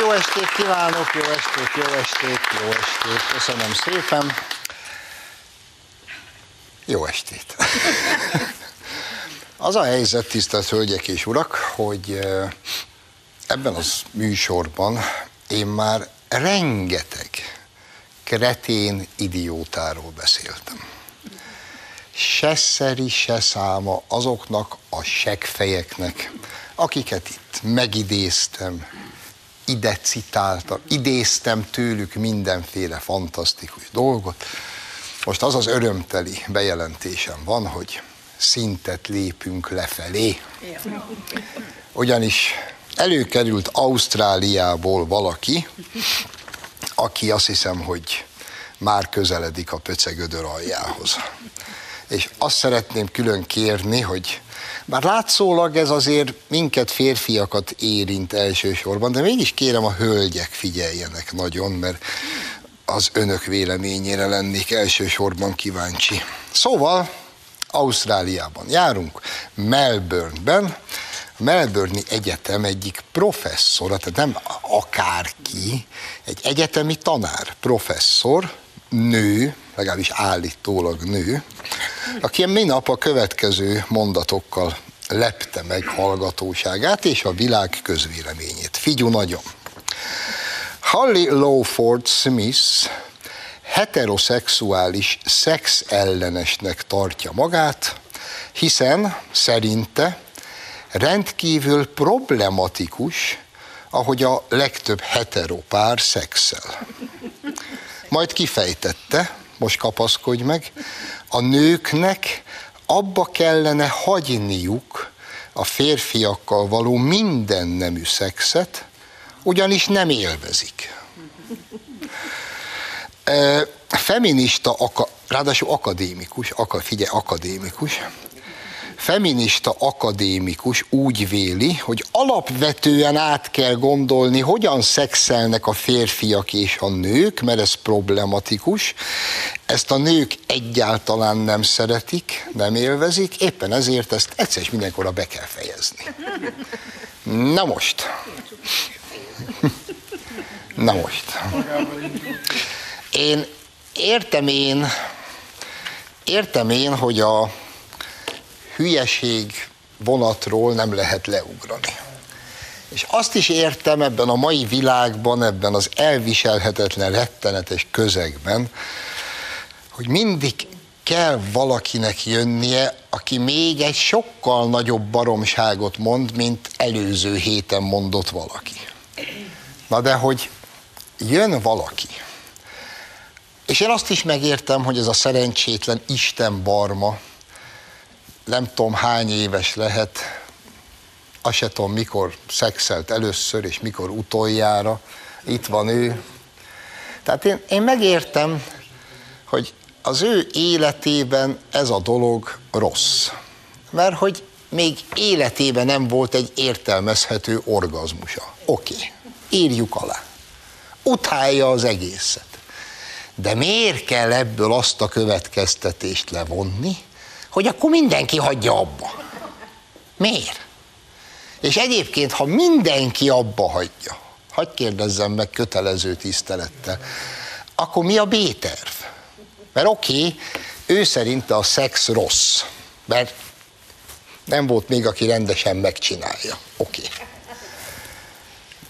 Jó estét kívánok, jó estét, jó estét, jó estét. Köszönöm szépen. Jó estét. Az a helyzet, tisztelt Hölgyek és Urak, hogy eh, ebben az műsorban én már rengeteg kretén idiótáról beszéltem. Se szeri, se száma azoknak a segfejeknek, akiket itt megidéztem, ide citáltam, idéztem tőlük mindenféle fantasztikus dolgot. Most az az örömteli bejelentésem van, hogy szintet lépünk lefelé. Ugyanis előkerült Ausztráliából valaki, aki azt hiszem, hogy már közeledik a pöcegödör aljához. És azt szeretném külön kérni, hogy bár látszólag ez azért minket férfiakat érint elsősorban, de mégis kérem a hölgyek figyeljenek nagyon, mert az önök véleményére lennék elsősorban kíváncsi. Szóval Ausztráliában járunk, Melbourneben, Melbourne Egyetem egyik professzora, tehát nem akárki, egy egyetemi tanár, professzor, nő, legalábbis állítólag nő, aki minap a következő mondatokkal lepte meg hallgatóságát és a világ közvéleményét. Figyú nagyon! Holly Lawford Smith heteroszexuális szexellenesnek tartja magát, hiszen szerinte rendkívül problematikus, ahogy a legtöbb heteropár szexel. Majd kifejtette, most kapaszkodj meg, a nőknek abba kellene hagyniuk a férfiakkal való minden nemű szexet, ugyanis nem élvezik. Feminista, ráadásul akadémikus, figyelj, akadémikus, feminista akadémikus úgy véli, hogy alapvetően át kell gondolni, hogyan szexelnek a férfiak és a nők, mert ez problematikus. Ezt a nők egyáltalán nem szeretik, nem élvezik, éppen ezért ezt egyszer és mindenkorra be kell fejezni. Na most. Na most. Én értem én, értem én, hogy a hülyeség vonatról nem lehet leugrani. És azt is értem ebben a mai világban, ebben az elviselhetetlen, rettenetes közegben, hogy mindig kell valakinek jönnie, aki még egy sokkal nagyobb baromságot mond, mint előző héten mondott valaki. Na de hogy jön valaki, és én azt is megértem, hogy ez a szerencsétlen Isten barma, nem tudom hány éves lehet, azt se tudom mikor szexelt először, és mikor utoljára, itt van ő. Tehát én, én megértem, hogy az ő életében ez a dolog rossz. Mert hogy még életében nem volt egy értelmezhető orgazmusa. Oké, okay, írjuk alá. Utálja az egészet. De miért kell ebből azt a következtetést levonni, hogy akkor mindenki hagyja abba. Miért? És egyébként, ha mindenki abba hagyja, hagyd kérdezzem meg kötelező tisztelettel, akkor mi a B-terv? Mert oké, okay, ő szerinte a szex rossz, mert nem volt még, aki rendesen megcsinálja. Oké. Okay.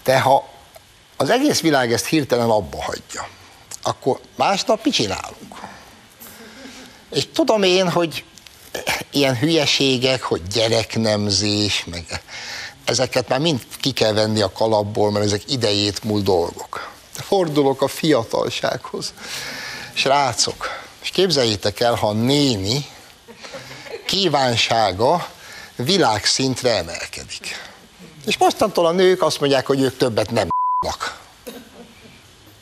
De ha az egész világ ezt hirtelen abba hagyja, akkor másnap mit csinálunk? És tudom én, hogy ilyen hülyeségek, hogy gyereknemzés, meg ezeket már mind ki kell venni a kalapból, mert ezek idejét múlt dolgok. Fordulok a fiatalsághoz. Srácok, és képzeljétek el, ha a néni kívánsága világszintre emelkedik. És mostantól a nők azt mondják, hogy ők többet nem b***nak.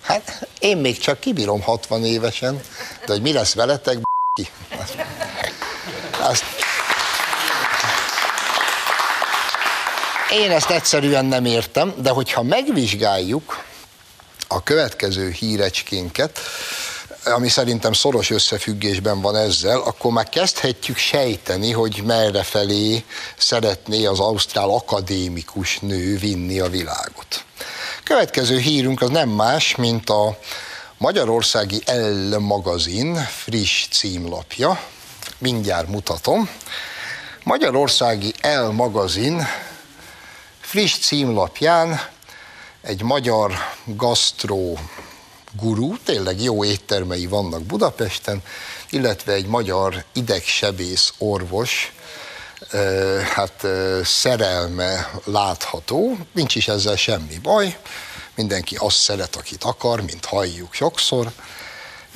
Hát én még csak kibírom 60 évesen, de hogy mi lesz veletek, ki. Azt... Én ezt egyszerűen nem értem, de hogyha megvizsgáljuk a következő hírecskénket, ami szerintem szoros összefüggésben van ezzel, akkor már kezdhetjük sejteni, hogy merre felé szeretné az ausztrál akadémikus nő vinni a világot. Következő hírünk az nem más, mint a Magyarországi El magazin friss címlapja. Mindjárt mutatom. Magyarországi El magazin friss címlapján egy magyar gasztró gurú, tényleg jó éttermei vannak Budapesten, illetve egy magyar idegsebész orvos, hát szerelme látható, nincs is ezzel semmi baj, mindenki azt szeret, akit akar, mint halljuk sokszor,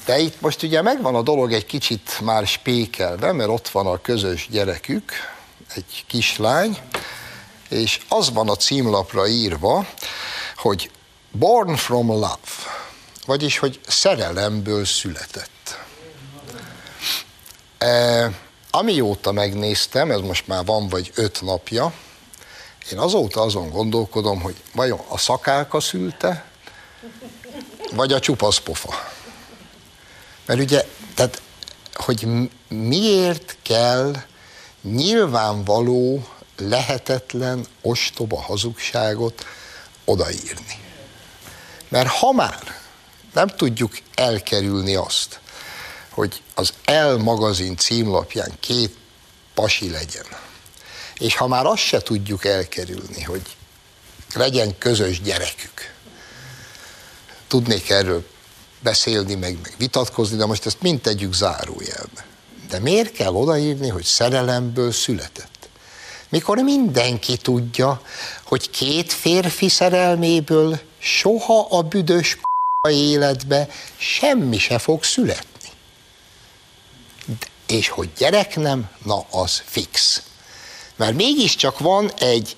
de itt most ugye megvan a dolog egy kicsit már spékelve, mert ott van a közös gyerekük, egy kislány, és az van a címlapra írva, hogy Born from Love, vagyis, hogy szerelemből született. E, amióta megnéztem, ez most már van vagy öt napja, én azóta azon gondolkodom, hogy vajon a szakálka szülte, vagy a csupasz pofa. Mert ugye, tehát, hogy miért kell nyilvánvaló, lehetetlen, ostoba hazugságot odaírni. Mert ha már nem tudjuk elkerülni azt, hogy az El magazin címlapján két pasi legyen, és ha már azt se tudjuk elkerülni, hogy legyen közös gyerekük, tudnék erről beszélni, meg, meg vitatkozni, de most ezt mind tegyük zárójelbe. De miért kell odaírni, hogy szerelemből született? Mikor mindenki tudja, hogy két férfi szerelméből soha a büdös életbe semmi se fog születni. És hogy gyerek nem, na az fix. Mert mégiscsak van egy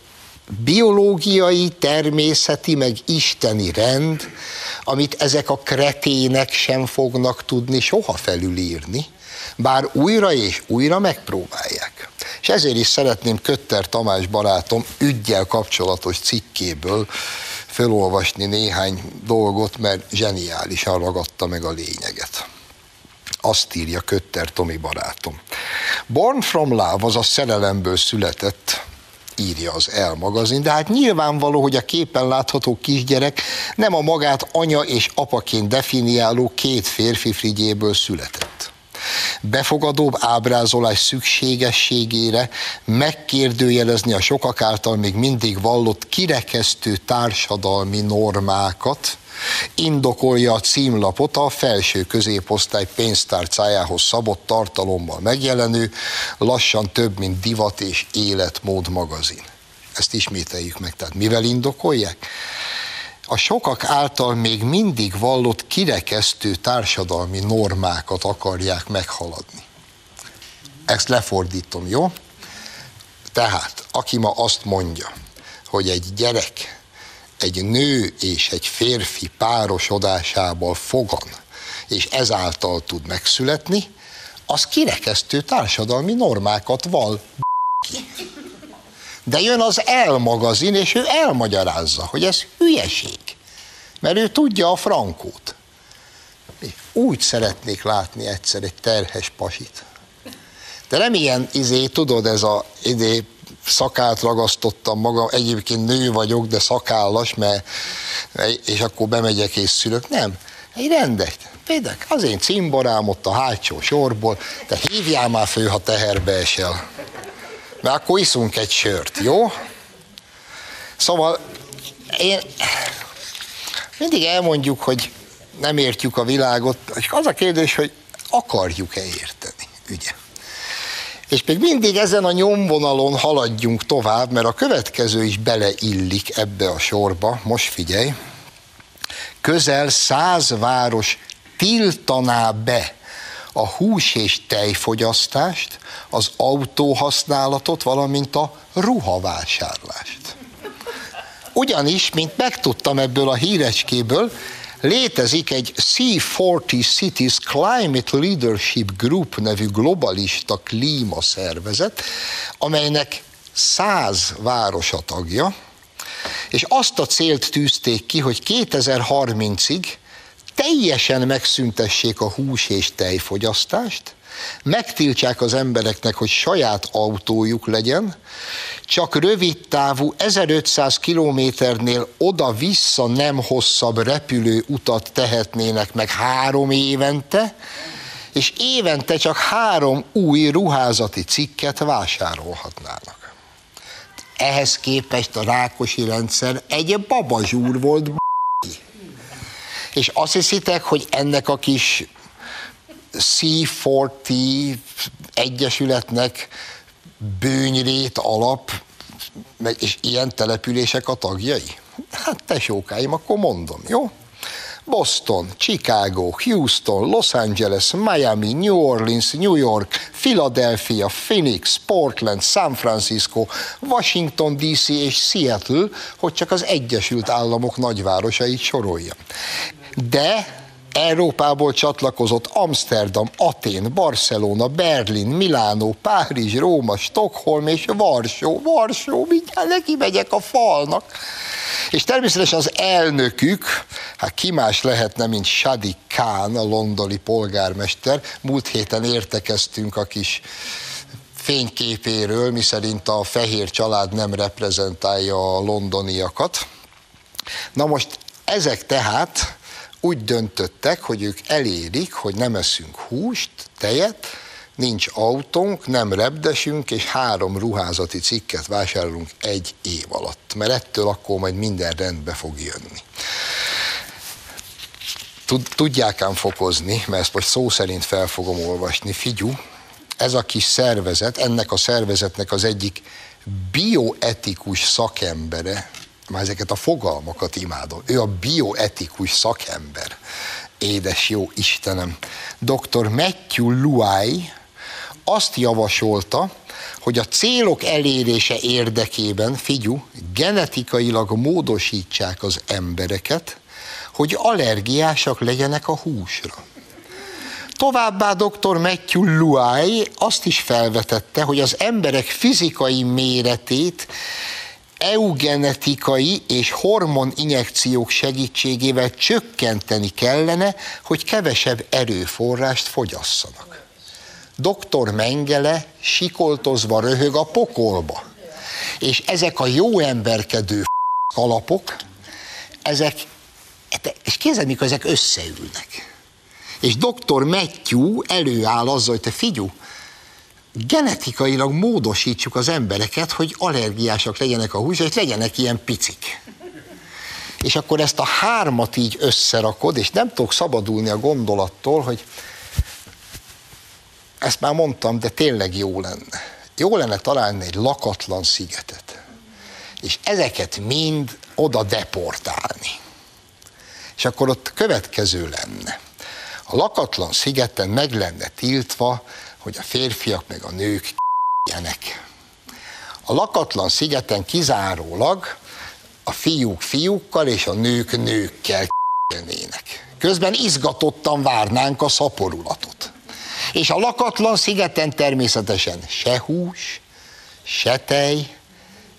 biológiai, természeti, meg isteni rend, amit ezek a kretének sem fognak tudni soha felülírni, bár újra és újra megpróbálják. És ezért is szeretném Kötter Tamás barátom ügyel kapcsolatos cikkéből felolvasni néhány dolgot, mert zseniálisan ragadta meg a lényeget. Azt írja Kötter Tomi barátom. Born from Love, az a szerelemből született, írja az El magazin, de hát nyilvánvaló, hogy a képen látható kisgyerek nem a magát anya és apaként definiáló két férfi frigyéből született. Befogadóbb ábrázolás szükségességére megkérdőjelezni a sokak által még mindig vallott kirekesztő társadalmi normákat, indokolja a címlapot a felső középosztály pénztárcájához szabott tartalommal megjelenő, lassan több mint divat és életmód magazin. Ezt ismételjük meg, tehát mivel indokolják? a sokak által még mindig vallott kirekesztő társadalmi normákat akarják meghaladni. Ezt lefordítom, jó? Tehát, aki ma azt mondja, hogy egy gyerek egy nő és egy férfi párosodásából fogan, és ezáltal tud megszületni, az kirekesztő társadalmi normákat val. De jön az elmagazin, és ő elmagyarázza, hogy ez hülyeség. Mert ő tudja a frankót. Úgy szeretnék látni egyszer egy terhes pasit. De nem ilyen, izé, tudod, ez a izé, szakált ragasztottam magam, egyébként nő vagyok, de szakállas, mert, és akkor bemegyek és szülök. Nem, egy rendes. Például az én cimborám ott a hátsó sorból, de hívjál már fő, ha teherbe esel mert akkor iszunk egy sört, jó? Szóval én mindig elmondjuk, hogy nem értjük a világot, és az a kérdés, hogy akarjuk-e érteni, ugye? És még mindig ezen a nyomvonalon haladjunk tovább, mert a következő is beleillik ebbe a sorba. Most figyelj, közel száz város tiltaná be a hús és tejfogyasztást, az autóhasználatot, valamint a ruhavásárlást. Ugyanis, mint megtudtam ebből a hírecskéből, létezik egy C40 Cities Climate Leadership Group nevű globalista klímaszervezet, amelynek száz városa tagja, és azt a célt tűzték ki, hogy 2030-ig teljesen megszüntessék a hús és tejfogyasztást, megtiltsák az embereknek, hogy saját autójuk legyen, csak rövid távú 1500 kilométernél oda-vissza nem hosszabb repülő utat tehetnének meg három évente, és évente csak három új ruházati cikket vásárolhatnának. Ehhez képest a Rákosi rendszer egy babazsúr volt, és azt hiszitek, hogy ennek a kis C40 egyesületnek bőnyrét alap, és ilyen települések a tagjai? Hát tesókáim, akkor mondom, jó? Boston, Chicago, Houston, Los Angeles, Miami, New Orleans, New York, Philadelphia, Phoenix, Portland, San Francisco, Washington DC és Seattle, hogy csak az Egyesült Államok nagyvárosait sorolja. De Európából csatlakozott Amsterdam, Atén, Barcelona, Berlin, Milánó, Párizs, Róma, Stockholm és Varsó. Varsó, mindjárt neki megyek a falnak. És természetesen az elnökük, hát ki más lehetne, mint Shadi Khan, a londoni polgármester. Múlt héten értekeztünk a kis fényképéről, miszerint a fehér család nem reprezentálja a londoniakat. Na most ezek tehát úgy döntöttek, hogy ők elérik, hogy nem eszünk húst, tejet, nincs autónk, nem repdesünk, és három ruházati cikket vásárolunk egy év alatt, mert ettől akkor majd minden rendbe fog jönni. Tudják ám fokozni, mert ezt most szó szerint fel fogom olvasni, figyú, ez a kis szervezet, ennek a szervezetnek az egyik bioetikus szakembere, már ezeket a fogalmakat imádom, ő a bioetikus szakember, édes jó Istenem, dr. Matthew Luai azt javasolta, hogy a célok elérése érdekében, figyú, genetikailag módosítsák az embereket, hogy allergiásak legyenek a húsra. Továbbá dr. Matthew Luai azt is felvetette, hogy az emberek fizikai méretét eugenetikai és hormon injekciók segítségével csökkenteni kellene, hogy kevesebb erőforrást fogyasszanak. Doktor Mengele sikoltozva röhög a pokolba. És ezek a jó emberkedő alapok, ezek, és kézzel, mikor ezek összeülnek. És doktor Matthew előáll azzal, hogy te figyú, genetikailag módosítsuk az embereket, hogy allergiásak legyenek a húsra, és legyenek ilyen picik. És akkor ezt a hármat így összerakod, és nem tudok szabadulni a gondolattól, hogy ezt már mondtam, de tényleg jó lenne. Jó lenne találni egy lakatlan szigetet, és ezeket mind oda deportálni. És akkor ott következő lenne. A lakatlan szigeten meg lenne tiltva, hogy a férfiak meg a nők ilyenek. A lakatlan szigeten kizárólag a fiúk fiúkkal és a nők nőkkel lennének. Közben izgatottan várnánk a szaporulatot. És a lakatlan szigeten természetesen se hús, se tej,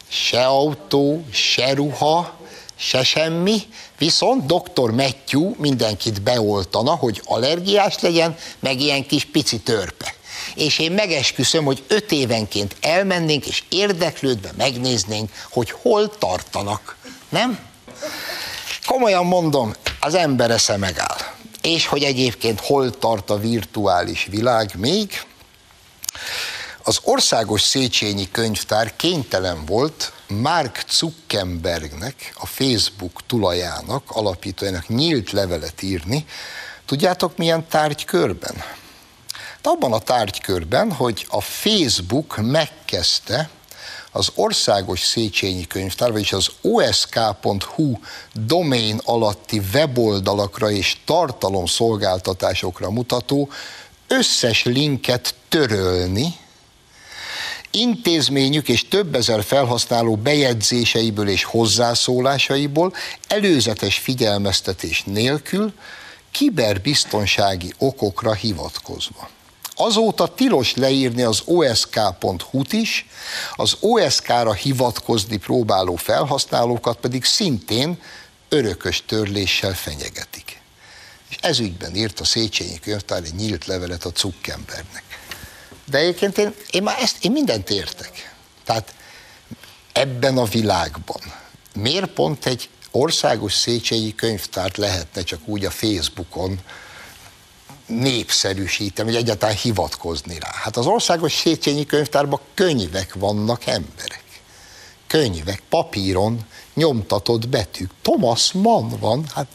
se autó, se ruha, se semmi, viszont dr. Matthew mindenkit beoltana, hogy allergiás legyen, meg ilyen kis pici törpe és én megesküszöm, hogy öt évenként elmennénk, és érdeklődve megnéznénk, hogy hol tartanak. Nem? Komolyan mondom, az ember esze megáll. És hogy egyébként hol tart a virtuális világ még, az Országos Széchenyi Könyvtár kénytelen volt Mark Zuckerbergnek, a Facebook tulajának, alapítójának nyílt levelet írni. Tudjátok milyen tárgykörben? Abban a tárgykörben, hogy a Facebook megkezdte az Országos Széchenyi Könyvtár, vagyis az osk.hu domain alatti weboldalakra és tartalomszolgáltatásokra mutató összes linket törölni, intézményük és több ezer felhasználó bejegyzéseiből és hozzászólásaiból előzetes figyelmeztetés nélkül kiberbiztonsági okokra hivatkozva. Azóta tilos leírni az osk.hu-t is, az OSK-ra hivatkozni próbáló felhasználókat pedig szintén örökös törléssel fenyegetik. És ezügyben írt a Széchenyi könyvtár egy nyílt levelet a Zuckerbergnek. De egyébként én, én már ezt, én mindent értek. Tehát ebben a világban miért pont egy országos Széchenyi könyvtárt lehetne csak úgy a Facebookon népszerűsíteni, vagy egyáltalán hivatkozni rá. Hát az országos Széchenyi könyvtárban könyvek vannak emberek. Könyvek, papíron nyomtatott betűk. Thomas Mann van, hát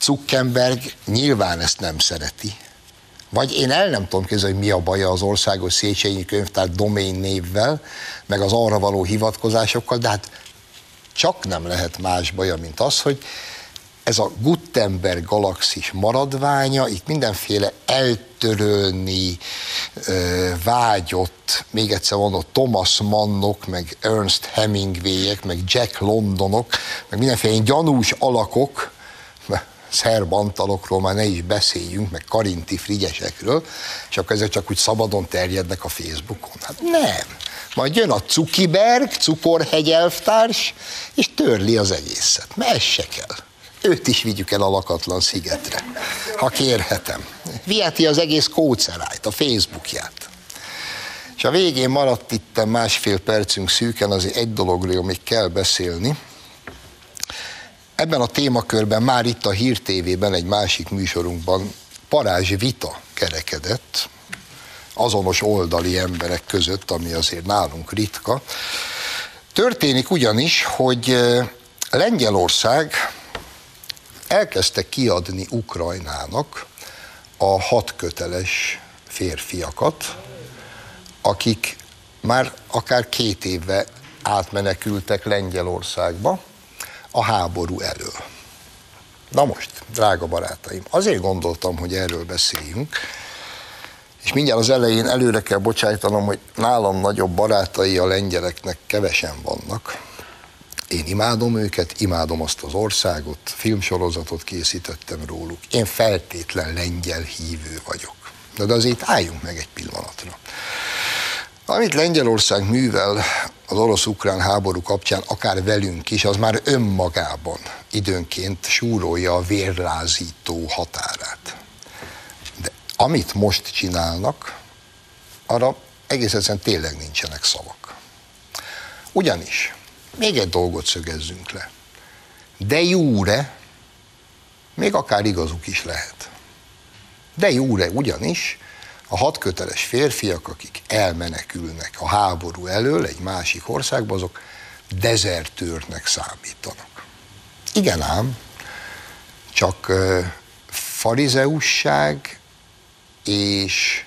Zuckerberg nyilván ezt nem szereti. Vagy én el nem tudom képzelni, hogy mi a baja az országos Széchenyi könyvtár domain névvel, meg az arra való hivatkozásokkal, de hát csak nem lehet más baja, mint az, hogy ez a Gutenberg galaxis maradványa, itt mindenféle eltörölni vágyott, még egyszer mondom, Thomas Mannok, meg Ernst Hemingwayek, meg Jack Londonok, meg mindenféle gyanús alakok, szerb antalokról már ne is beszéljünk, meg karinti frigyesekről, és akkor ezek csak úgy szabadon terjednek a Facebookon. Hát nem. Majd jön a Cukiberg, cukorhegyelvtárs, és törli az egészet. Mert ez se kell. Őt is vigyük el a lakatlan szigetre, ha kérhetem. Viheti az egész kócerájt, a Facebookját. És a végén maradt itt másfél percünk szűken, azért egy dologról még kell beszélni, Ebben a témakörben már itt a Hír TV-ben egy másik műsorunkban parázs vita kerekedett, azonos oldali emberek között, ami azért nálunk ritka. Történik ugyanis, hogy Lengyelország elkezdte kiadni Ukrajnának a hat köteles férfiakat, akik már akár két éve átmenekültek Lengyelországba, a háború elől. Na most, drága barátaim, azért gondoltam, hogy erről beszéljünk, és mindjárt az elején előre kell bocsájtanom, hogy nálam nagyobb barátai a lengyeleknek kevesen vannak. Én imádom őket, imádom azt az országot, filmsorozatot készítettem róluk. Én feltétlen lengyel hívő vagyok. De, de azért álljunk meg egy pillanatra. Amit Lengyelország művel az orosz-ukrán háború kapcsán, akár velünk is, az már önmagában időnként súrolja a vérlázító határát. De amit most csinálnak, arra egész egyszerűen tényleg nincsenek szavak. Ugyanis, még egy dolgot szögezzünk le. De jóre, még akár igazuk is lehet. De jóre ugyanis a hatköteles férfiak, akik elmenekülnek a háború elől egy másik országba, azok dezertőrnek számítanak. Igen ám, csak farizeusság és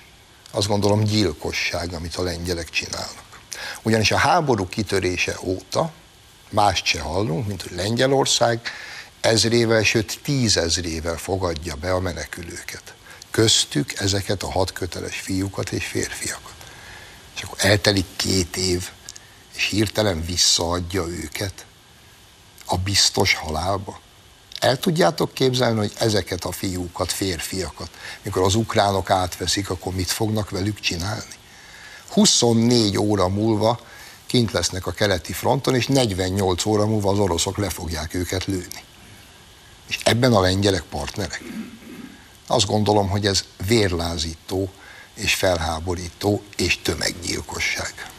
azt gondolom gyilkosság, amit a lengyelek csinálnak. Ugyanis a háború kitörése óta mást se hallunk, mint hogy Lengyelország ezrével, sőt tízezrével fogadja be a menekülőket köztük ezeket a hat köteles fiúkat és férfiakat. És akkor eltelik két év, és hirtelen visszaadja őket a biztos halálba. El tudjátok képzelni, hogy ezeket a fiúkat, férfiakat, mikor az ukránok átveszik, akkor mit fognak velük csinálni? 24 óra múlva kint lesznek a keleti fronton, és 48 óra múlva az oroszok le fogják őket lőni. És ebben a lengyelek partnerek. Azt gondolom, hogy ez vérlázító és felháborító és tömeggyilkosság.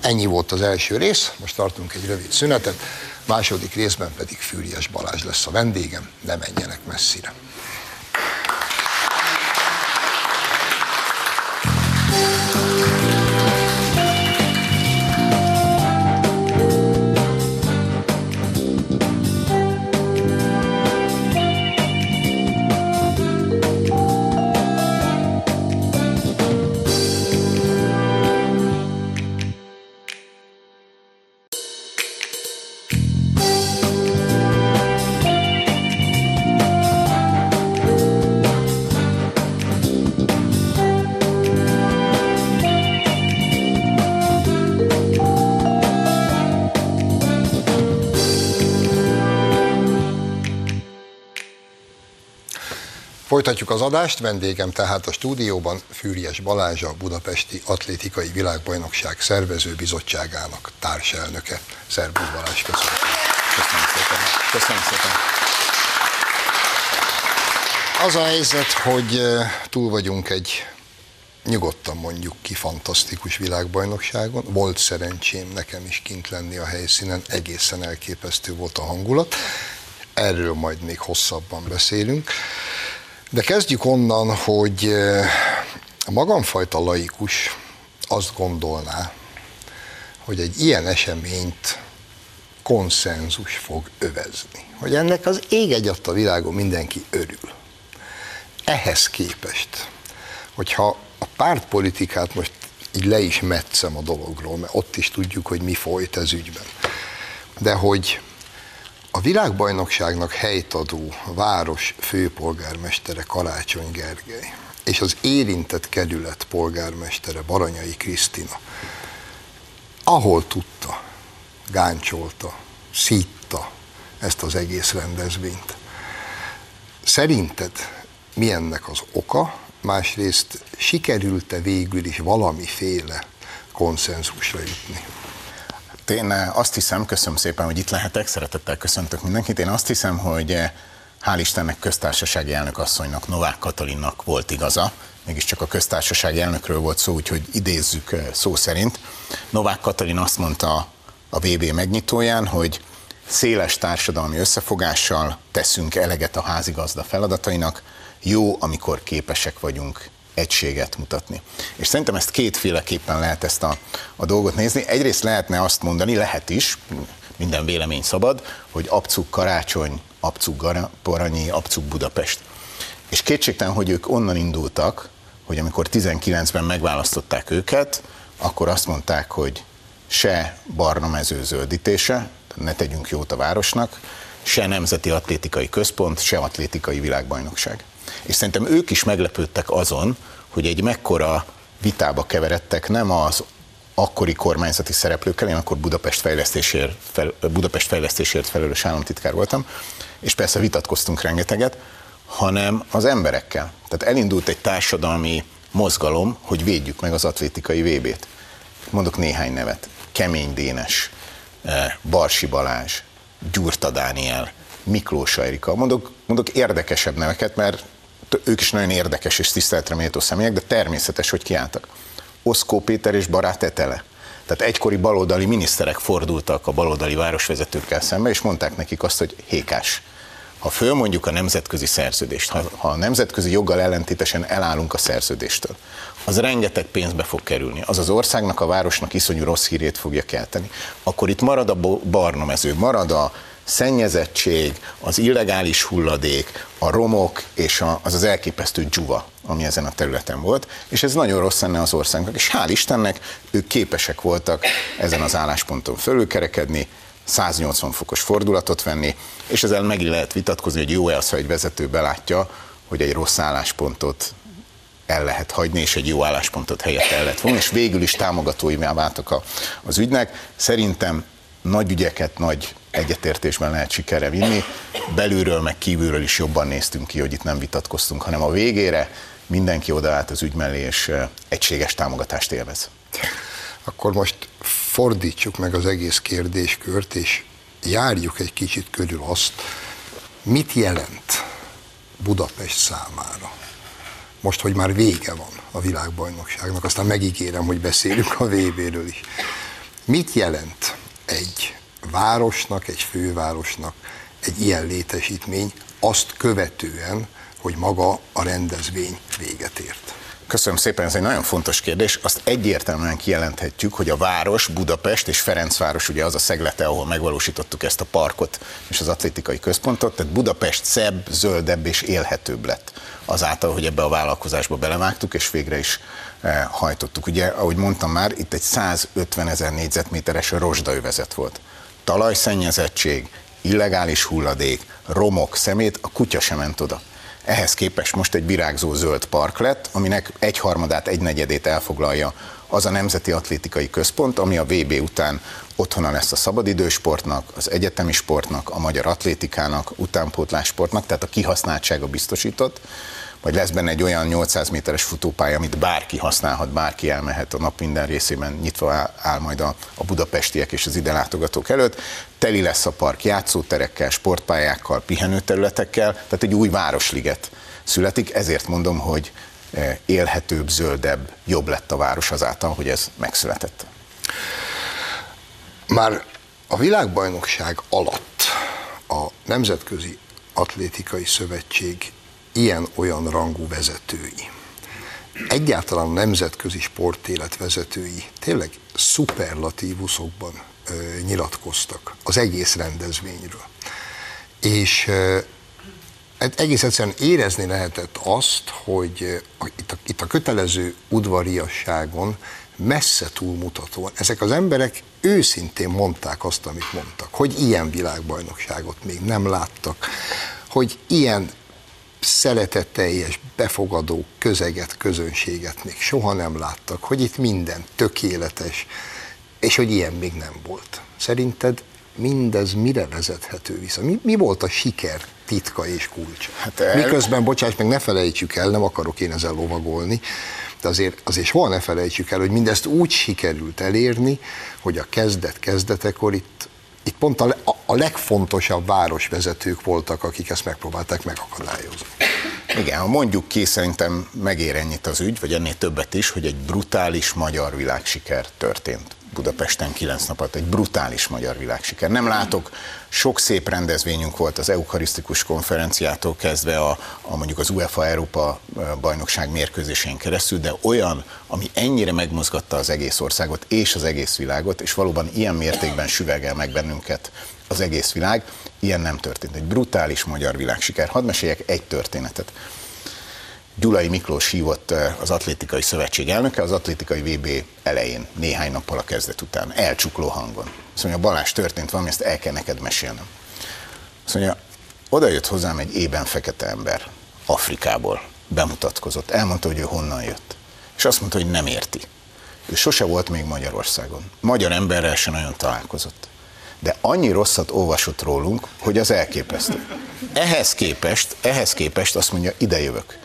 Ennyi volt az első rész, most tartunk egy rövid szünetet, második részben pedig Fűriás Balázs lesz a vendégem, ne menjenek messzire. Folytatjuk az adást, vendégem tehát a stúdióban Fűries Balázs, a Budapesti Atlétikai Világbajnokság Szervező Bizottságának társelnöke. Szervusz Balázs, köszönöm. Köszönöm szépen. Köszönöm szépen. Az a helyzet, hogy túl vagyunk egy nyugodtan mondjuk ki fantasztikus világbajnokságon. Volt szerencsém nekem is kint lenni a helyszínen, egészen elképesztő volt a hangulat. Erről majd még hosszabban beszélünk. De kezdjük onnan, hogy eh, a magamfajta laikus azt gondolná, hogy egy ilyen eseményt konszenzus fog övezni. Hogy ennek az ég egy a világon mindenki örül. Ehhez képest, hogyha a pártpolitikát most így le is metszem a dologról, mert ott is tudjuk, hogy mi folyt ez ügyben. De hogy a világbajnokságnak helyt adó város főpolgármestere Karácsony Gergely és az érintett kerület polgármestere Baranyai Krisztina, ahol tudta, gáncsolta, szítta ezt az egész rendezvényt. Szerinted mi ennek az oka, másrészt sikerült-e végül is valamiféle konszenzusra jutni? Hát én eh, azt hiszem, köszönöm szépen, hogy itt lehetek, szeretettel köszöntök mindenkit. Én azt hiszem, hogy eh, hál' Istennek köztársasági elnök asszonynak, Novák Katalinnak volt igaza, mégiscsak a köztársasági elnökről volt szó, úgyhogy idézzük eh, szó szerint. Novák Katalin azt mondta a VB megnyitóján, hogy széles társadalmi összefogással teszünk eleget a házigazda feladatainak, jó, amikor képesek vagyunk egységet mutatni. És szerintem ezt kétféleképpen lehet ezt a, a dolgot nézni. Egyrészt lehetne azt mondani, lehet is, minden vélemény szabad, hogy abcuk karácsony, abcuk Paranyi, abcuk Budapest. És kétségtelen, hogy ők onnan indultak, hogy amikor 19-ben megválasztották őket, akkor azt mondták, hogy se barna mező zöldítése, ne tegyünk jót a városnak, se nemzeti atlétikai központ, se atlétikai világbajnokság. És szerintem ők is meglepődtek azon, hogy egy mekkora vitába keveredtek nem az akkori kormányzati szereplőkkel, én akkor Budapest fejlesztésért, fel, Budapest fejlesztésért felelős államtitkár voltam, és persze vitatkoztunk rengeteget, hanem az emberekkel. Tehát elindult egy társadalmi mozgalom, hogy védjük meg az atlétikai VB-t. Mondok néhány nevet. Kemény Dénes, eh, Barsi Balázs, Gyurta Dániel, Miklós Erika. Mondok, mondok érdekesebb neveket, mert ők is nagyon érdekes és tiszteletre méltó személyek, de természetes, hogy kiálltak. Oszkó Péter és Barát Etele. Tehát egykori baloldali miniszterek fordultak a baloldali városvezetőkkel szembe, és mondták nekik azt, hogy hékás, ha fölmondjuk a nemzetközi szerződést, ha, ha a nemzetközi joggal ellentétesen elállunk a szerződéstől, az rengeteg pénzbe fog kerülni, az az országnak, a városnak iszonyú rossz hírét fogja kelteni. Akkor itt marad a barna mező, marad a szennyezettség, az illegális hulladék, a romok és a, az az elképesztő dzsuva, ami ezen a területen volt, és ez nagyon rossz lenne az országnak. És hál' Istennek ők képesek voltak ezen az állásponton fölülkerekedni, 180 fokos fordulatot venni, és ezzel meg lehet vitatkozni, hogy jó-e az, ha egy vezető belátja, hogy egy rossz álláspontot el lehet hagyni, és egy jó álláspontot helyett el lehet fogni, és végül is támogatóivá váltak az ügynek. Szerintem nagy ügyeket nagy egyetértésben lehet sikerre vinni. Belülről meg kívülről is jobban néztünk ki, hogy itt nem vitatkoztunk, hanem a végére mindenki odaállt az ügy mellé, és egységes támogatást élvez. Akkor most fordítsuk meg az egész kérdéskört, és járjuk egy kicsit körül azt, mit jelent Budapest számára. Most, hogy már vége van a világbajnokságnak, aztán megígérem, hogy beszélünk a VB-ről is. Mit jelent egy városnak, egy fővárosnak egy ilyen létesítmény azt követően, hogy maga a rendezvény véget ért? Köszönöm szépen, ez egy nagyon fontos kérdés. Azt egyértelműen kijelenthetjük, hogy a város, Budapest és Ferencváros ugye az a szeglete, ahol megvalósítottuk ezt a parkot és az atlétikai központot, tehát Budapest szebb, zöldebb és élhetőbb lett azáltal, hogy ebbe a vállalkozásba belevágtuk, és végre is eh, hajtottuk. Ugye, ahogy mondtam már, itt egy 150 ezer négyzetméteres rozsdaövezet volt talajszennyezettség, illegális hulladék, romok, szemét, a kutya sem ment oda. Ehhez képest most egy virágzó zöld park lett, aminek egyharmadát, egynegyedét elfoglalja az a Nemzeti Atlétikai Központ, ami a VB után otthona lesz a szabadidősportnak, az egyetemi sportnak, a magyar atlétikának, utánpótlás sportnak, tehát a kihasználtsága biztosított vagy lesz benne egy olyan 800 méteres futópálya, amit bárki használhat, bárki elmehet a nap minden részében, nyitva áll majd a, a budapestiek és az ide látogatók előtt. Teli lesz a park játszóterekkel, sportpályákkal, pihenőterületekkel, tehát egy új városliget születik, ezért mondom, hogy élhetőbb, zöldebb, jobb lett a város azáltal, hogy ez megszületett. Már a világbajnokság alatt a Nemzetközi Atlétikai Szövetség ilyen-olyan rangú vezetői, egyáltalán nemzetközi sportélet vezetői tényleg szuperlatívuszokban ö, nyilatkoztak az egész rendezvényről. És ö, hát egész egyszerűen érezni lehetett azt, hogy a, itt, a, itt a kötelező udvariasságon messze túlmutatóan ezek az emberek őszintén mondták azt, amit mondtak, hogy ilyen világbajnokságot még nem láttak, hogy ilyen szeretetteljes, befogadó közeget, közönséget még soha nem láttak, hogy itt minden tökéletes, és hogy ilyen még nem volt. Szerinted mindez mire vezethető vissza? Mi, mi volt a siker titka és kulcs? Hát el... Miközben, bocsáss meg, ne felejtsük el, nem akarok én ezzel lovagolni, de azért, azért soha ne felejtsük el, hogy mindezt úgy sikerült elérni, hogy a kezdet kezdetekor itt, itt pont a, a legfontosabb városvezetők voltak, akik ezt megpróbálták megakadályozni. Igen, ha mondjuk ki, szerintem megér ennyit az ügy, vagy ennél többet is, hogy egy brutális magyar világsiker történt. Budapesten kilenc napot, egy brutális magyar világsiker. Nem látok, sok szép rendezvényünk volt az eukarisztikus konferenciától kezdve a, a mondjuk az UEFA Európa bajnokság mérkőzésén keresztül, de olyan, ami ennyire megmozgatta az egész országot és az egész világot, és valóban ilyen mértékben süvegel meg bennünket az egész világ, ilyen nem történt. Egy brutális magyar világsiker. Hadd meséljek egy történetet. Gyulai Miklós hívott eh, az Atlétikai Szövetség elnöke az atlétikai VB elején, néhány nappal a kezdet után, elcsukló hangon. Azt mondja, Balázs, történt valami, ezt el kell neked mesélnem. Azt mondja, oda jött hozzám egy ében fekete ember Afrikából, bemutatkozott, elmondta, hogy ő honnan jött. És azt mondta, hogy nem érti. Ő sose volt még Magyarországon. Magyar emberrel se nagyon találkozott. De annyi rosszat olvasott rólunk, hogy az elképesztő. Ehhez képest, ehhez képest azt mondja, ide jövök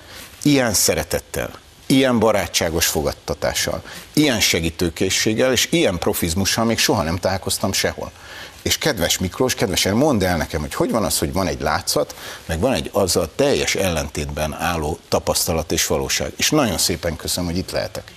ilyen szeretettel, ilyen barátságos fogadtatással, ilyen segítőkészséggel és ilyen profizmussal még soha nem találkoztam sehol. És kedves Miklós, kedvesen mondd el nekem, hogy hogy van az, hogy van egy látszat, meg van egy az a teljes ellentétben álló tapasztalat és valóság. És nagyon szépen köszönöm, hogy itt lehetek.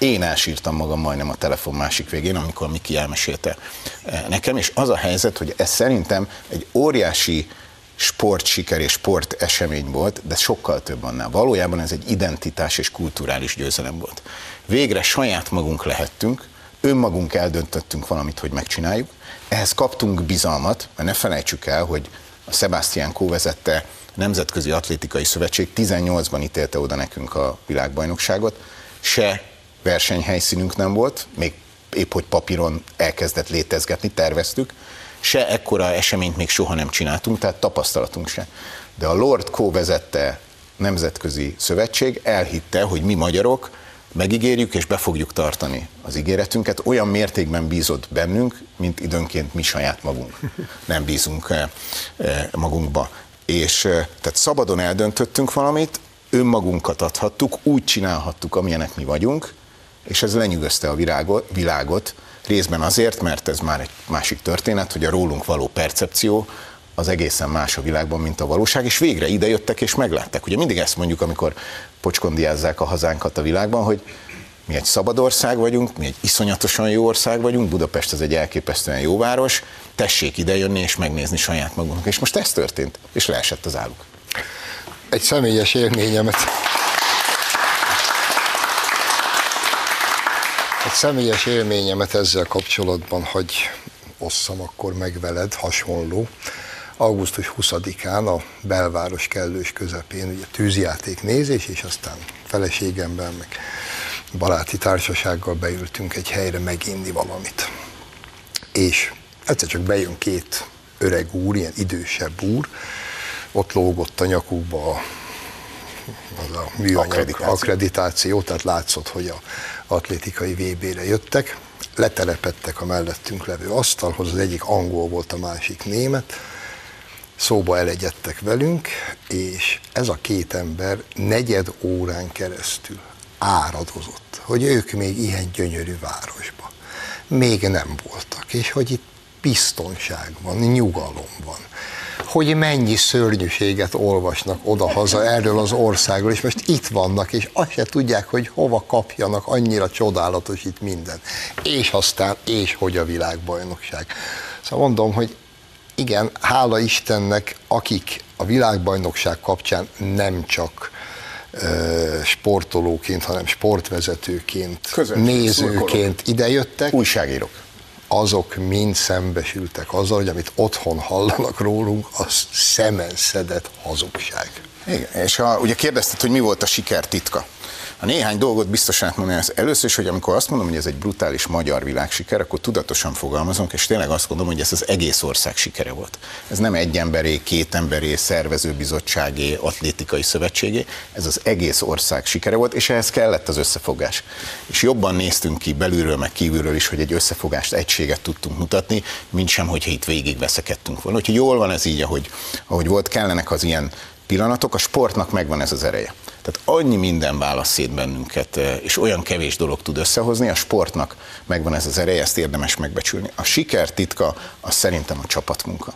Én elsírtam magam majdnem a telefon másik végén, amikor Miki elmesélte eh, nekem, és az a helyzet, hogy ez szerintem egy óriási sportsiker és sport esemény volt, de sokkal több annál. Valójában ez egy identitás és kulturális győzelem volt. Végre saját magunk lehettünk, önmagunk eldöntöttünk valamit, hogy megcsináljuk, ehhez kaptunk bizalmat, mert ne felejtsük el, hogy a Sebastian Kó vezette Nemzetközi Atlétikai Szövetség 18-ban ítélte oda nekünk a világbajnokságot, se versenyhelyszínünk nem volt, még épp hogy papíron elkezdett létezgetni, terveztük, se ekkora eseményt még soha nem csináltunk, tehát tapasztalatunk se. De a Lord Co vezette nemzetközi szövetség elhitte, hogy mi magyarok megígérjük és be fogjuk tartani az ígéretünket, olyan mértékben bízott bennünk, mint időnként mi saját magunk. Nem bízunk eh, eh, magunkba. És eh, tehát szabadon eldöntöttünk valamit, önmagunkat adhattuk, úgy csinálhattuk, amilyenek mi vagyunk, és ez lenyűgözte a világot, Részben azért, mert ez már egy másik történet, hogy a rólunk való percepció az egészen más a világban, mint a valóság, és végre ide jöttek és meglátták. Ugye mindig ezt mondjuk, amikor pocskondiázzák a hazánkat a világban, hogy mi egy szabad ország vagyunk, mi egy iszonyatosan jó ország vagyunk, Budapest az egy elképesztően jó város, tessék ide jönni és megnézni saját magunknak. És most ez történt, és leesett az álluk. Egy személyes élményemet Egy személyes élményemet ezzel kapcsolatban, hogy osszam akkor meg veled, hasonló. Augusztus 20-án a belváros kellős közepén ugye tűzjáték nézés, és aztán feleségemben meg baráti társasággal beültünk egy helyre meginni valamit. És egyszer csak bejön két öreg úr, ilyen idősebb úr, ott lógott a nyakukba a az a műanyag akkreditáció. akkreditáció, tehát látszott, hogy a atlétikai VB-re jöttek, letelepettek a mellettünk levő asztalhoz, az egyik angol volt, a másik német, szóba elegyedtek velünk, és ez a két ember negyed órán keresztül áradozott, hogy ők még ilyen gyönyörű városban még nem voltak, és hogy itt biztonság van, nyugalom van, hogy mennyi szörnyűséget olvasnak oda-haza erről az országról, és most itt vannak, és azt se tudják, hogy hova kapjanak, annyira csodálatos itt minden. És aztán, és hogy a világbajnokság. Szóval mondom, hogy igen, hála Istennek, akik a világbajnokság kapcsán nem csak sportolóként, hanem sportvezetőként, Közönség, nézőként idejöttek. Újságírók azok mind szembesültek azzal, hogy amit otthon hallanak rólunk, az szemenszedett hazugság. Igen, és ha, ugye kérdezted, hogy mi volt a siker titka. A néhány dolgot biztosan mondani, az először is, hogy amikor azt mondom, hogy ez egy brutális magyar világsiker, akkor tudatosan fogalmazunk, és tényleg azt mondom, hogy ez az egész ország sikere volt. Ez nem egy emberé, két emberé, szervezőbizottságé, atlétikai szövetségé, ez az egész ország sikere volt, és ehhez kellett az összefogás. És jobban néztünk ki belülről, meg kívülről is, hogy egy összefogást, egységet tudtunk mutatni, mint sem, hogyha itt végig veszekedtünk volna. Úgyhogy jól van ez így, ahogy, ahogy volt, kellenek az ilyen pillanatok, a sportnak megvan ez az ereje. Tehát annyi minden válasz szét bennünket, és olyan kevés dolog tud összehozni, a sportnak megvan ez az ereje, ezt érdemes megbecsülni. A siker titka az szerintem a csapatmunka.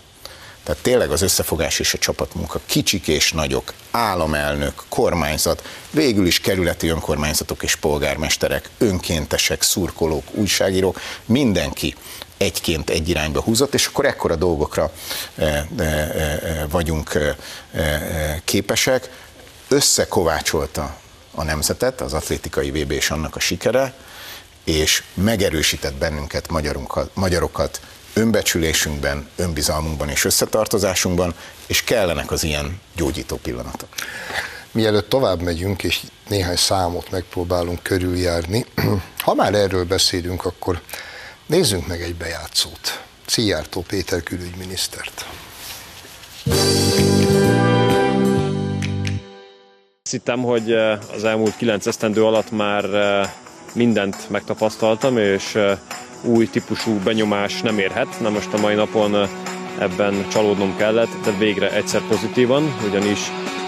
Tehát tényleg az összefogás és a csapatmunka, kicsik és nagyok, államelnök, kormányzat, végül is kerületi önkormányzatok és polgármesterek, önkéntesek, szurkolók, újságírók, mindenki egyként egy irányba húzott, és akkor ekkora dolgokra vagyunk képesek, összekovácsolta a nemzetet, az atlétikai VB és annak a sikere, és megerősített bennünket, magyarokat önbecsülésünkben, önbizalmunkban és összetartozásunkban, és kellenek az ilyen gyógyító pillanatok. Mielőtt tovább megyünk, és néhány számot megpróbálunk körüljárni, ha már erről beszélünk, akkor nézzünk meg egy bejátszót. Szijjártó Péter külügyminisztert. Hittem, hogy eh, az elmúlt kilenc esztendő alatt már eh, mindent megtapasztaltam, és eh, új típusú benyomás nem érhet. Na most a mai napon ebben csalódnom kellett, de végre egyszer pozitívan, ugyanis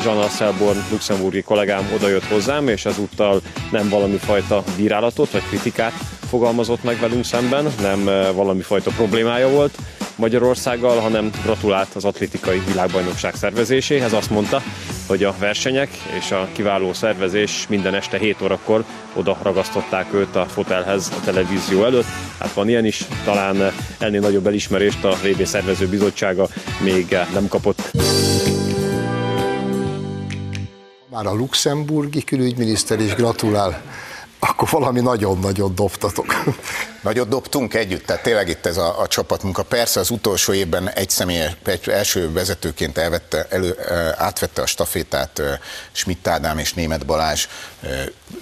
Jean Asselborn luxemburgi kollégám odajött hozzám, és ezúttal nem valami fajta bírálatot vagy kritikát fogalmazott meg velünk szemben, nem valami fajta problémája volt, Magyarországgal, hanem gratulált az atlétikai világbajnokság szervezéséhez. Azt mondta, hogy a versenyek és a kiváló szervezés minden este 7 órakor oda ragasztották őt a fotelhez a televízió előtt. Hát van ilyen is, talán ennél nagyobb elismerést a VB szervező bizottsága még nem kapott. Már a luxemburgi külügyminiszter is gratulál akkor valami nagyon-nagyon dobtatok. Nagyot dobtunk együtt, tehát tényleg itt ez a, a csapatmunka. Persze az utolsó évben egy személy egy első vezetőként elvette, elő, átvette a stafétát Schmidt Ádám és Német Balázs.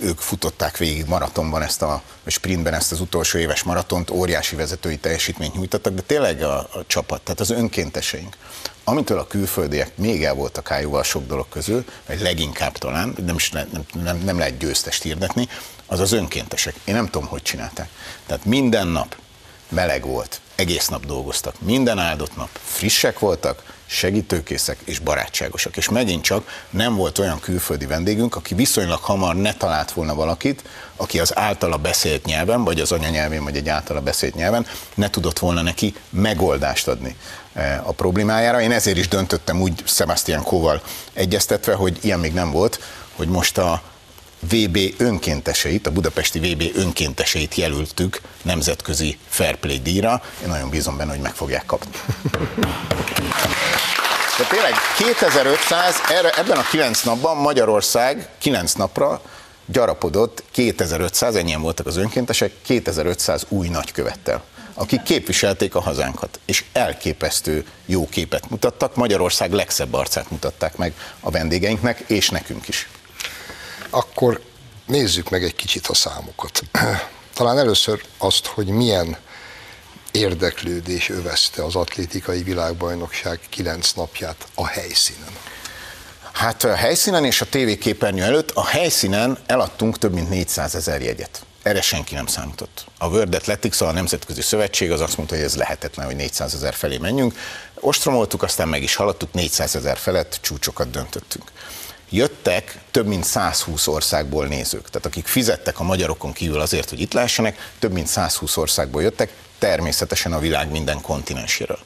Ők futották végig maratonban ezt a, sprintben ezt az utolsó éves maratont, óriási vezetői teljesítményt nyújtottak, de tényleg a, a csapat, tehát az önkénteseink, amitől a külföldiek még el voltak ájúval sok dolog közül, vagy leginkább talán, nem, is nem, nem, nem lehet győztest hirdetni, az az önkéntesek. Én nem tudom, hogy csinálták. Tehát minden nap meleg volt, egész nap dolgoztak, minden áldott nap frissek voltak, segítőkészek és barátságosak. És megint csak nem volt olyan külföldi vendégünk, aki viszonylag hamar ne talált volna valakit, aki az általa beszélt nyelven, vagy az anyanyelvén, vagy egy általa beszélt nyelven ne tudott volna neki megoldást adni eh, a problémájára. Én ezért is döntöttem úgy Sebastian Kóval egyeztetve, hogy ilyen még nem volt, hogy most a VB önkénteseit, a budapesti VB önkénteseit jelöltük nemzetközi fair play díjra. Én nagyon bízom benne, hogy meg fogják kapni. De tényleg 2500, erre, ebben a 9 napban Magyarország 9 napra gyarapodott 2500, ennyien voltak az önkéntesek, 2500 új nagykövettel akik képviselték a hazánkat, és elképesztő jó képet mutattak, Magyarország legszebb arcát mutatták meg a vendégeinknek, és nekünk is akkor nézzük meg egy kicsit a számokat. Talán először azt, hogy milyen érdeklődés övezte az atlétikai világbajnokság kilenc napját a helyszínen. Hát a helyszínen és a tévéképernyő előtt a helyszínen eladtunk több mint 400 ezer jegyet. Erre senki nem számított. A World Athletics, a Nemzetközi Szövetség az azt mondta, hogy ez lehetetlen, hogy 400 ezer felé menjünk. Ostromoltuk, aztán meg is haladtuk, 400 ezer felett csúcsokat döntöttünk jöttek több mint 120 országból nézők. Tehát akik fizettek a magyarokon kívül azért, hogy itt lehessenek, több mint 120 országból jöttek, természetesen a világ minden kontinenséről.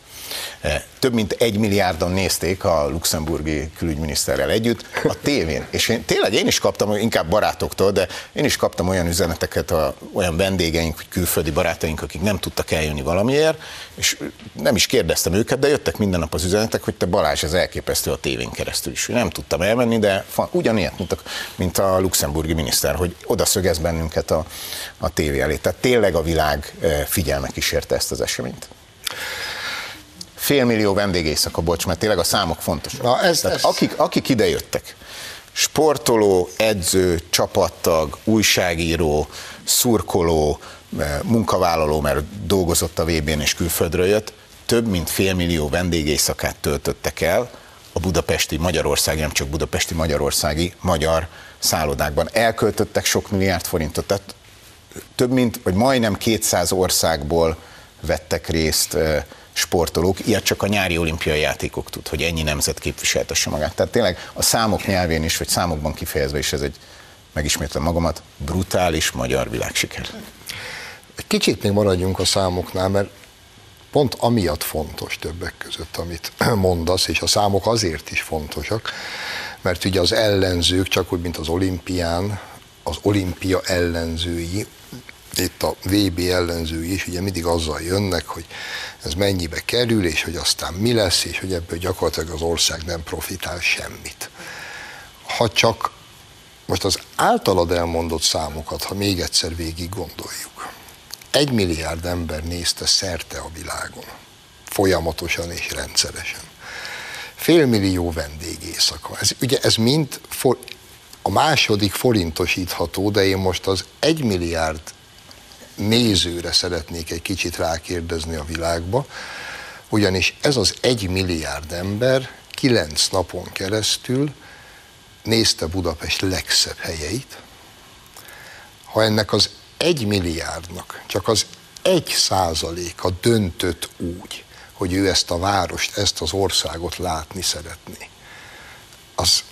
Több mint egy milliárdan nézték a luxemburgi külügyminiszterrel együtt a tévén. És én, tényleg én is kaptam, inkább barátoktól, de én is kaptam olyan üzeneteket, a, olyan vendégeink, vagy külföldi barátaink, akik nem tudtak eljönni valamiért, és nem is kérdeztem őket, de jöttek minden nap az üzenetek, hogy te Balázs, ez elképesztő a tévén keresztül is. Nem tudtam elmenni, de ugyanilyet, mint a, mint a luxemburgi miniszter, hogy oda szögez bennünket a, a tévé elé. Tehát tényleg a világ figyelme kísérte ezt az eseményt félmillió vendégészaka, bocs, mert tényleg a számok fontosak. Na ez, Tehát ez... Akik, akik idejöttek, sportoló, edző, csapattag, újságíró, szurkoló, eh, munkavállaló, mert dolgozott a VB-n és külföldről jött, több mint félmillió vendégészakát töltöttek el a budapesti, Magyarországi, nem csak budapesti, magyarországi, magyar szállodákban. Elköltöttek sok milliárd forintot, tehát több mint, vagy majdnem 200 országból vettek részt eh, sportolók, ilyet csak a nyári olimpiai játékok tud, hogy ennyi nemzet képviseltesse magát. Tehát tényleg a számok nyelvén is, vagy számokban kifejezve is ez egy, megismétlem magamat, brutális magyar világsiker. Egy kicsit még maradjunk a számoknál, mert pont amiatt fontos többek között, amit mondasz, és a számok azért is fontosak, mert ugye az ellenzők, csak úgy, mint az olimpián, az olimpia ellenzői itt a VB ellenzői is ugye mindig azzal jönnek, hogy ez mennyibe kerül, és hogy aztán mi lesz, és hogy ebből gyakorlatilag az ország nem profitál semmit. Ha csak most az általad elmondott számokat, ha még egyszer végig gondoljuk, egy milliárd ember nézte szerte a világon, folyamatosan és rendszeresen. Félmillió vendég éjszaka. Ez, ugye ez mind for, a második forintosítható, de én most az egy milliárd nézőre szeretnék egy kicsit rákérdezni a világba, ugyanis ez az egy milliárd ember kilenc napon keresztül nézte Budapest legszebb helyeit. Ha ennek az egy milliárdnak csak az egy százaléka döntött úgy, hogy ő ezt a várost, ezt az országot látni szeretné, az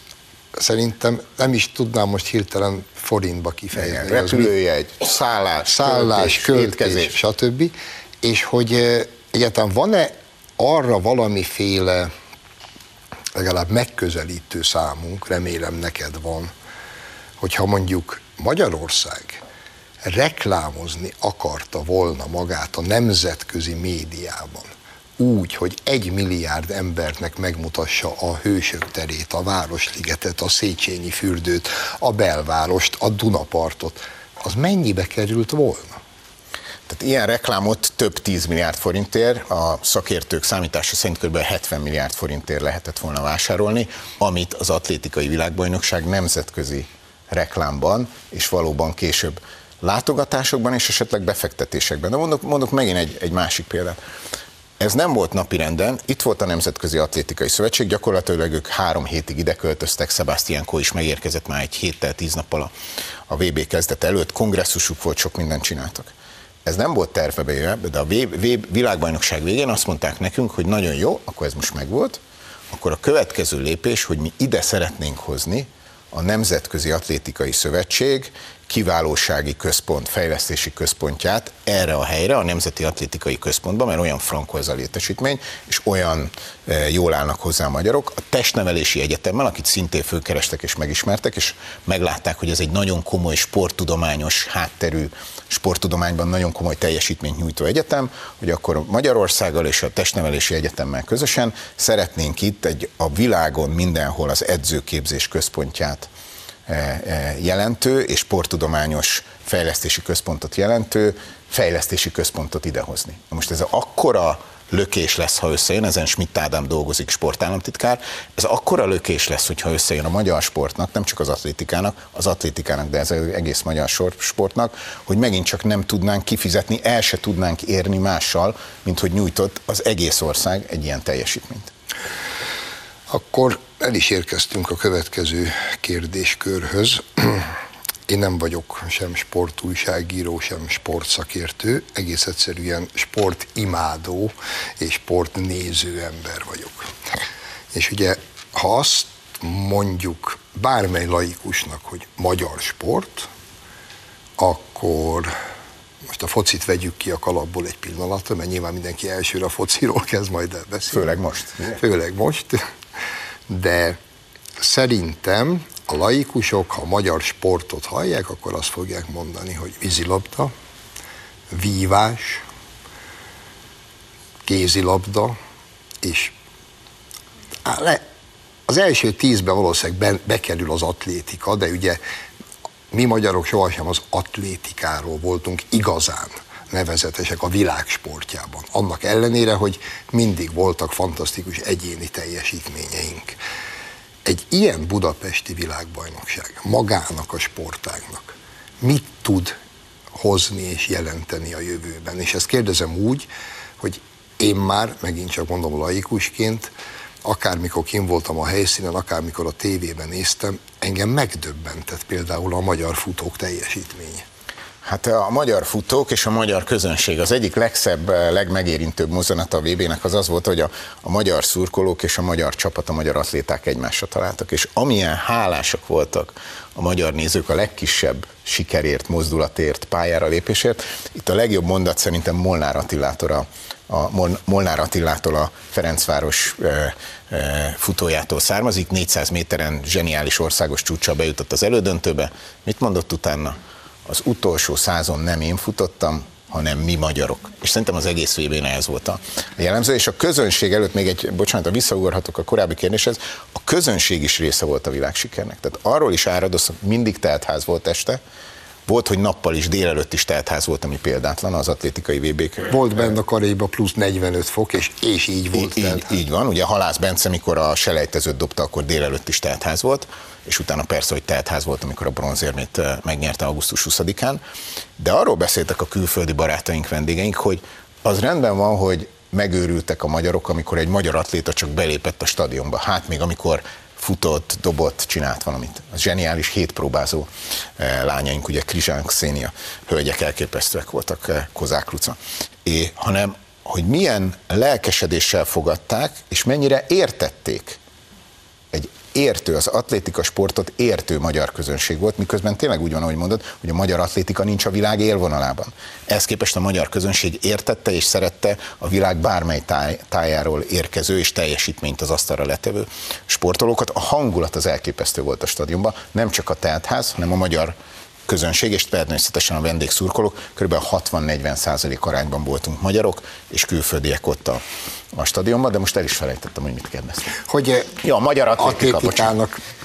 szerintem nem is tudnám most hirtelen forintba kifejezni. Repülőjegy, szállás, szállás, költés, költés, stb. És hogy egyáltalán van-e arra valamiféle legalább megközelítő számunk, remélem neked van, hogyha mondjuk Magyarország reklámozni akarta volna magát a nemzetközi médiában, úgy, hogy egy milliárd embernek megmutassa a hősök terét, a Városligetet, a Széchenyi fürdőt, a belvárost, a Dunapartot, az mennyibe került volna? Tehát ilyen reklámot több 10 milliárd forintért, a szakértők számítása szerint kb. 70 milliárd forintért lehetett volna vásárolni, amit az atlétikai világbajnokság nemzetközi reklámban, és valóban később látogatásokban és esetleg befektetésekben. De mondok, mondok megint egy, egy másik példát. Ez nem volt napirenden, itt volt a Nemzetközi Atlétikai Szövetség, gyakorlatilag ők három hétig ide költöztek, Sebastian Kó is megérkezett már egy héttel, tíz nappal a, a VB kezdet előtt, kongresszusuk volt, sok mindent csináltak. Ez nem volt terve bejöve, de a VB világbajnokság végén azt mondták nekünk, hogy nagyon jó, akkor ez most megvolt, akkor a következő lépés, hogy mi ide szeretnénk hozni a Nemzetközi Atlétikai Szövetség kiválósági központ, fejlesztési központját erre a helyre, a Nemzeti Atlétikai Központba, mert olyan frankó ez a létesítmény, és olyan e, jól állnak hozzá a magyarok. A testnevelési egyetemmel, akit szintén fölkerestek és megismertek, és meglátták, hogy ez egy nagyon komoly sporttudományos hátterű, sporttudományban nagyon komoly teljesítményt nyújtó egyetem, hogy akkor Magyarországgal és a testnevelési egyetemmel közösen szeretnénk itt egy a világon mindenhol az edzőképzés központját jelentő és sporttudományos fejlesztési központot jelentő fejlesztési központot idehozni. Most ez akkora lökés lesz, ha összejön, ezen Schmidt Ádám dolgozik, sportállamtitkár, ez akkora lökés lesz, hogyha összejön a magyar sportnak, nem csak az atlétikának, az atlétikának, de ez az egész magyar sportnak, hogy megint csak nem tudnánk kifizetni, el se tudnánk érni mással, mint hogy nyújtott az egész ország egy ilyen teljesítményt. Akkor el is érkeztünk a következő kérdéskörhöz. Én nem vagyok sem sportújságíró, sem sportszakértő, egész egyszerűen sportimádó és sportnéző ember vagyok. És ugye, ha azt mondjuk bármely laikusnak, hogy magyar sport, akkor most a focit vegyük ki a kalapból egy pillanatra, mert nyilván mindenki elsőre a fociról kezd majd el beszélni. Főleg most. Főleg most. De szerintem a laikusok, ha a magyar sportot hallják, akkor azt fogják mondani, hogy vízilabda, vívás, kézilabda, és az első tízbe valószínűleg bekerül az atlétika, de ugye mi magyarok sohasem az atlétikáról voltunk igazán nevezetesek a világsportjában. Annak ellenére, hogy mindig voltak fantasztikus egyéni teljesítményeink. Egy ilyen budapesti világbajnokság magának a sportágnak mit tud hozni és jelenteni a jövőben? És ezt kérdezem úgy, hogy én már, megint csak mondom laikusként, akármikor kim voltam a helyszínen, akármikor a tévében néztem, engem megdöbbentett például a magyar futók teljesítménye. Hát a magyar futók és a magyar közönség az egyik legszebb, legmegérintőbb mozzanata a VB-nek az az volt, hogy a, a magyar szurkolók és a magyar csapat, a magyar atléták egymásra találtak, és amilyen hálásak voltak a magyar nézők a legkisebb sikerért, mozdulatért, pályára lépésért, itt a legjobb mondat szerintem Molnár Attilától a, a Molnár Attilától a Ferencváros futójától származik, 400 méteren zseniális országos csúcsa bejutott az elődöntőbe. Mit mondott utána? Az utolsó százon nem én futottam, hanem mi magyarok. És szerintem az egész vb ez volt a jellemző. És a közönség előtt még egy, bocsánat, visszaugorhatok a korábbi kérdéshez, a közönség is része volt a világsikernek. Tehát arról is áradosz, mindig teltház volt este, volt, hogy nappal is, délelőtt is teltház volt, ami példátlan az atlétikai vb -k. Volt benne a karéba plusz 45 fok, és, és így volt. Így, így, így van, ugye Halász Bence, mikor a selejtezőt dobta, akkor délelőtt is teltház volt, és utána persze, hogy teltház volt, amikor a bronzérmét eh, megnyerte augusztus 20-án. De arról beszéltek a külföldi barátaink, vendégeink, hogy az rendben van, hogy megőrültek a magyarok, amikor egy magyar atléta csak belépett a stadionba. Hát még amikor futott, dobott, csinált valamit. A zseniális hétpróbázó eh, lányaink, ugye Krizsánk, Szénia, hölgyek elképesztőek voltak, eh, Kozák Luca. É, hanem, hogy milyen lelkesedéssel fogadták, és mennyire értették értő, az atlétika sportot értő magyar közönség volt, miközben tényleg úgy van, ahogy mondod, hogy a magyar atlétika nincs a világ élvonalában. Ehhez képest a magyar közönség értette és szerette a világ bármely táj, tájáról érkező és teljesítményt az asztalra letevő sportolókat. A hangulat az elképesztő volt a stadionban, nem csak a teltház, hanem a magyar közönség, és természetesen a vendégszurkolók, kb. 60-40 százalék arányban voltunk magyarok, és külföldiek ott a, a stadionban, de most el is felejtettem, hogy mit kérdeztem. Hogy eh, ja, a magyar atlétika,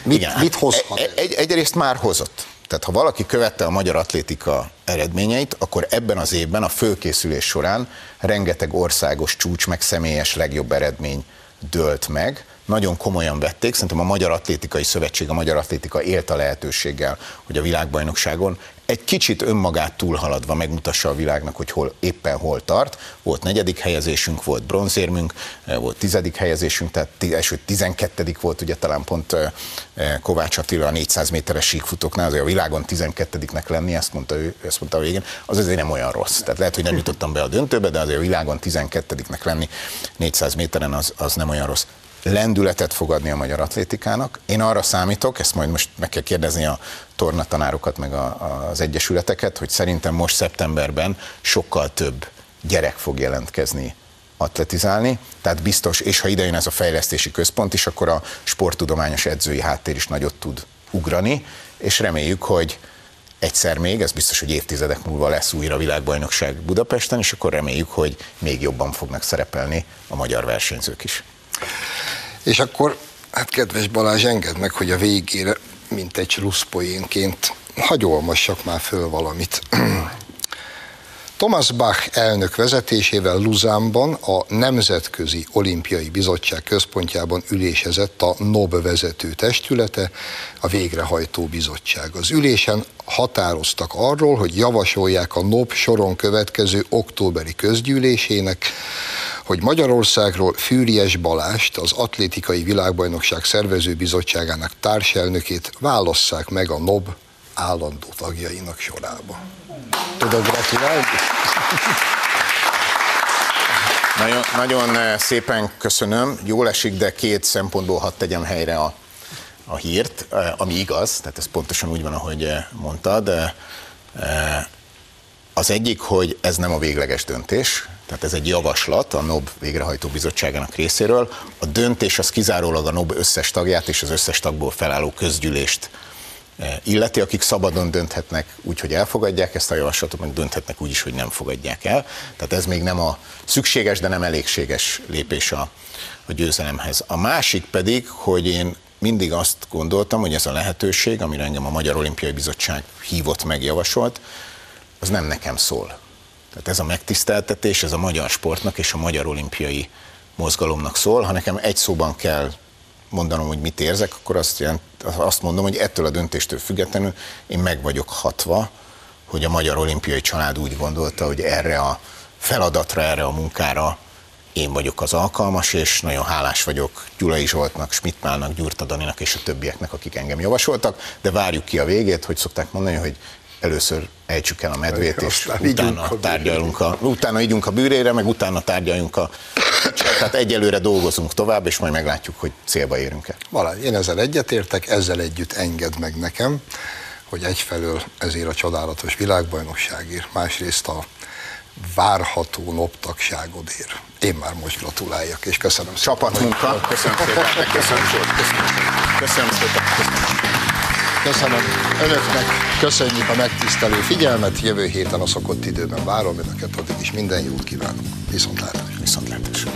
mit, Igen, mit hozhat? Egy, egy, egyrészt már hozott. Tehát ha valaki követte a magyar atlétika eredményeit, akkor ebben az évben a fölkészülés során rengeteg országos csúcs, meg személyes legjobb eredmény dőlt meg, nagyon komolyan vették. Szerintem a Magyar Atlétikai Szövetség, a Magyar Atlétika élt a lehetőséggel, hogy a világbajnokságon egy kicsit önmagát túlhaladva megmutassa a világnak, hogy hol, éppen hol tart. Volt negyedik helyezésünk, volt bronzérmünk, eh, volt tizedik helyezésünk, tehát első tizenkettedik volt, ugye talán pont eh, eh, Kovács Attila a 400 méteres síkfutóknál, azért a világon tizenkettediknek lenni, ezt mondta ő, ezt mondta a végén, az azért nem olyan rossz. Tehát lehet, hogy nem jutottam be a döntőbe, de azért a világon tizenkettediknek lenni 400 méteren az, az nem olyan rossz lendületet fogadni a magyar atlétikának. Én arra számítok, ezt majd most meg kell kérdezni a tornatanárokat, meg a, az egyesületeket, hogy szerintem most szeptemberben sokkal több gyerek fog jelentkezni atletizálni, tehát biztos, és ha idejön ez a fejlesztési központ is, akkor a sporttudományos edzői háttér is nagyot tud ugrani, és reméljük, hogy egyszer még, ez biztos, hogy évtizedek múlva lesz újra világbajnokság Budapesten, és akkor reméljük, hogy még jobban fognak szerepelni a magyar versenyzők is. És akkor, hát kedves Balázs, engedd meg, hogy a végére, mint egy slusszpoénként, hagy olmassak már föl valamit. Thomas Bach elnök vezetésével Luzánban a Nemzetközi Olimpiai Bizottság központjában ülésezett a NOB vezető testülete, a Végrehajtó Bizottság. Az ülésen határoztak arról, hogy javasolják a NOB soron következő októberi közgyűlésének, hogy Magyarországról Fűries Balást, az Atlétikai Világbajnokság Szervező Bizottságának társelnökét válasszák meg a NOB állandó tagjainak sorába. Tudod gratulálni? Nagyon, nagyon eh, szépen köszönöm. Jól esik, de két szempontból hadd tegyem helyre a, a hírt, eh, ami igaz, tehát ez pontosan úgy van, ahogy eh, mondtad. Az egyik, hogy ez nem a végleges döntés, tehát ez egy javaslat a NOB végrehajtó bizottságának részéről. A döntés az kizárólag a NOB összes tagját és az összes tagból felálló közgyűlést eh, illeti, akik szabadon dönthetnek úgy, hogy elfogadják ezt a javaslatot, meg dönthetnek úgy is, hogy nem fogadják el. Tehát ez még nem a szükséges, de nem elégséges lépés a, a győzelemhez. A másik pedig, hogy én mindig azt gondoltam, hogy ez a lehetőség, amire engem a Magyar Olimpiai Bizottság hívott meg, javasolt, az nem nekem szól. Tehát ez a megtiszteltetés, ez a magyar sportnak és a magyar olimpiai mozgalomnak szól. Ha nekem egy szóban kell mondanom, hogy mit érzek, akkor azt, jelent, azt mondom, hogy ettől a döntéstől függetlenül én meg vagyok hatva, hogy a magyar olimpiai család úgy gondolta, hogy erre a feladatra, erre a munkára én vagyok az alkalmas, és nagyon hálás vagyok Gyulai Zsoltnak, Schmidtmálnak, Gyurta Daninak és a többieknek, akik engem javasoltak, de várjuk ki a végét, hogy szokták mondani, hogy először ejtsük el a medvét, és utána tárgyalunk a, utána ígyunk a bűrére, meg utána tárgyaljunk a tehát egyelőre dolgozunk tovább, és majd meglátjuk, hogy célba érünk-e. Valami, én ezzel egyetértek, ezzel együtt enged meg nekem, hogy egyfelől ezért a csodálatos világbajnokságért, másrészt a várható noptagságodért. Én már most gratuláljak, és köszönöm szépen. Csapatmunka. Köszönöm szépen. Köszönöm szépen. Köszönöm szépen. Köszönöm önöknek, köszönjük a megtisztelő figyelmet, jövő héten a szokott időben várom önöket, addig is minden jót kívánok. Viszontlátásra. Viszontlátásra.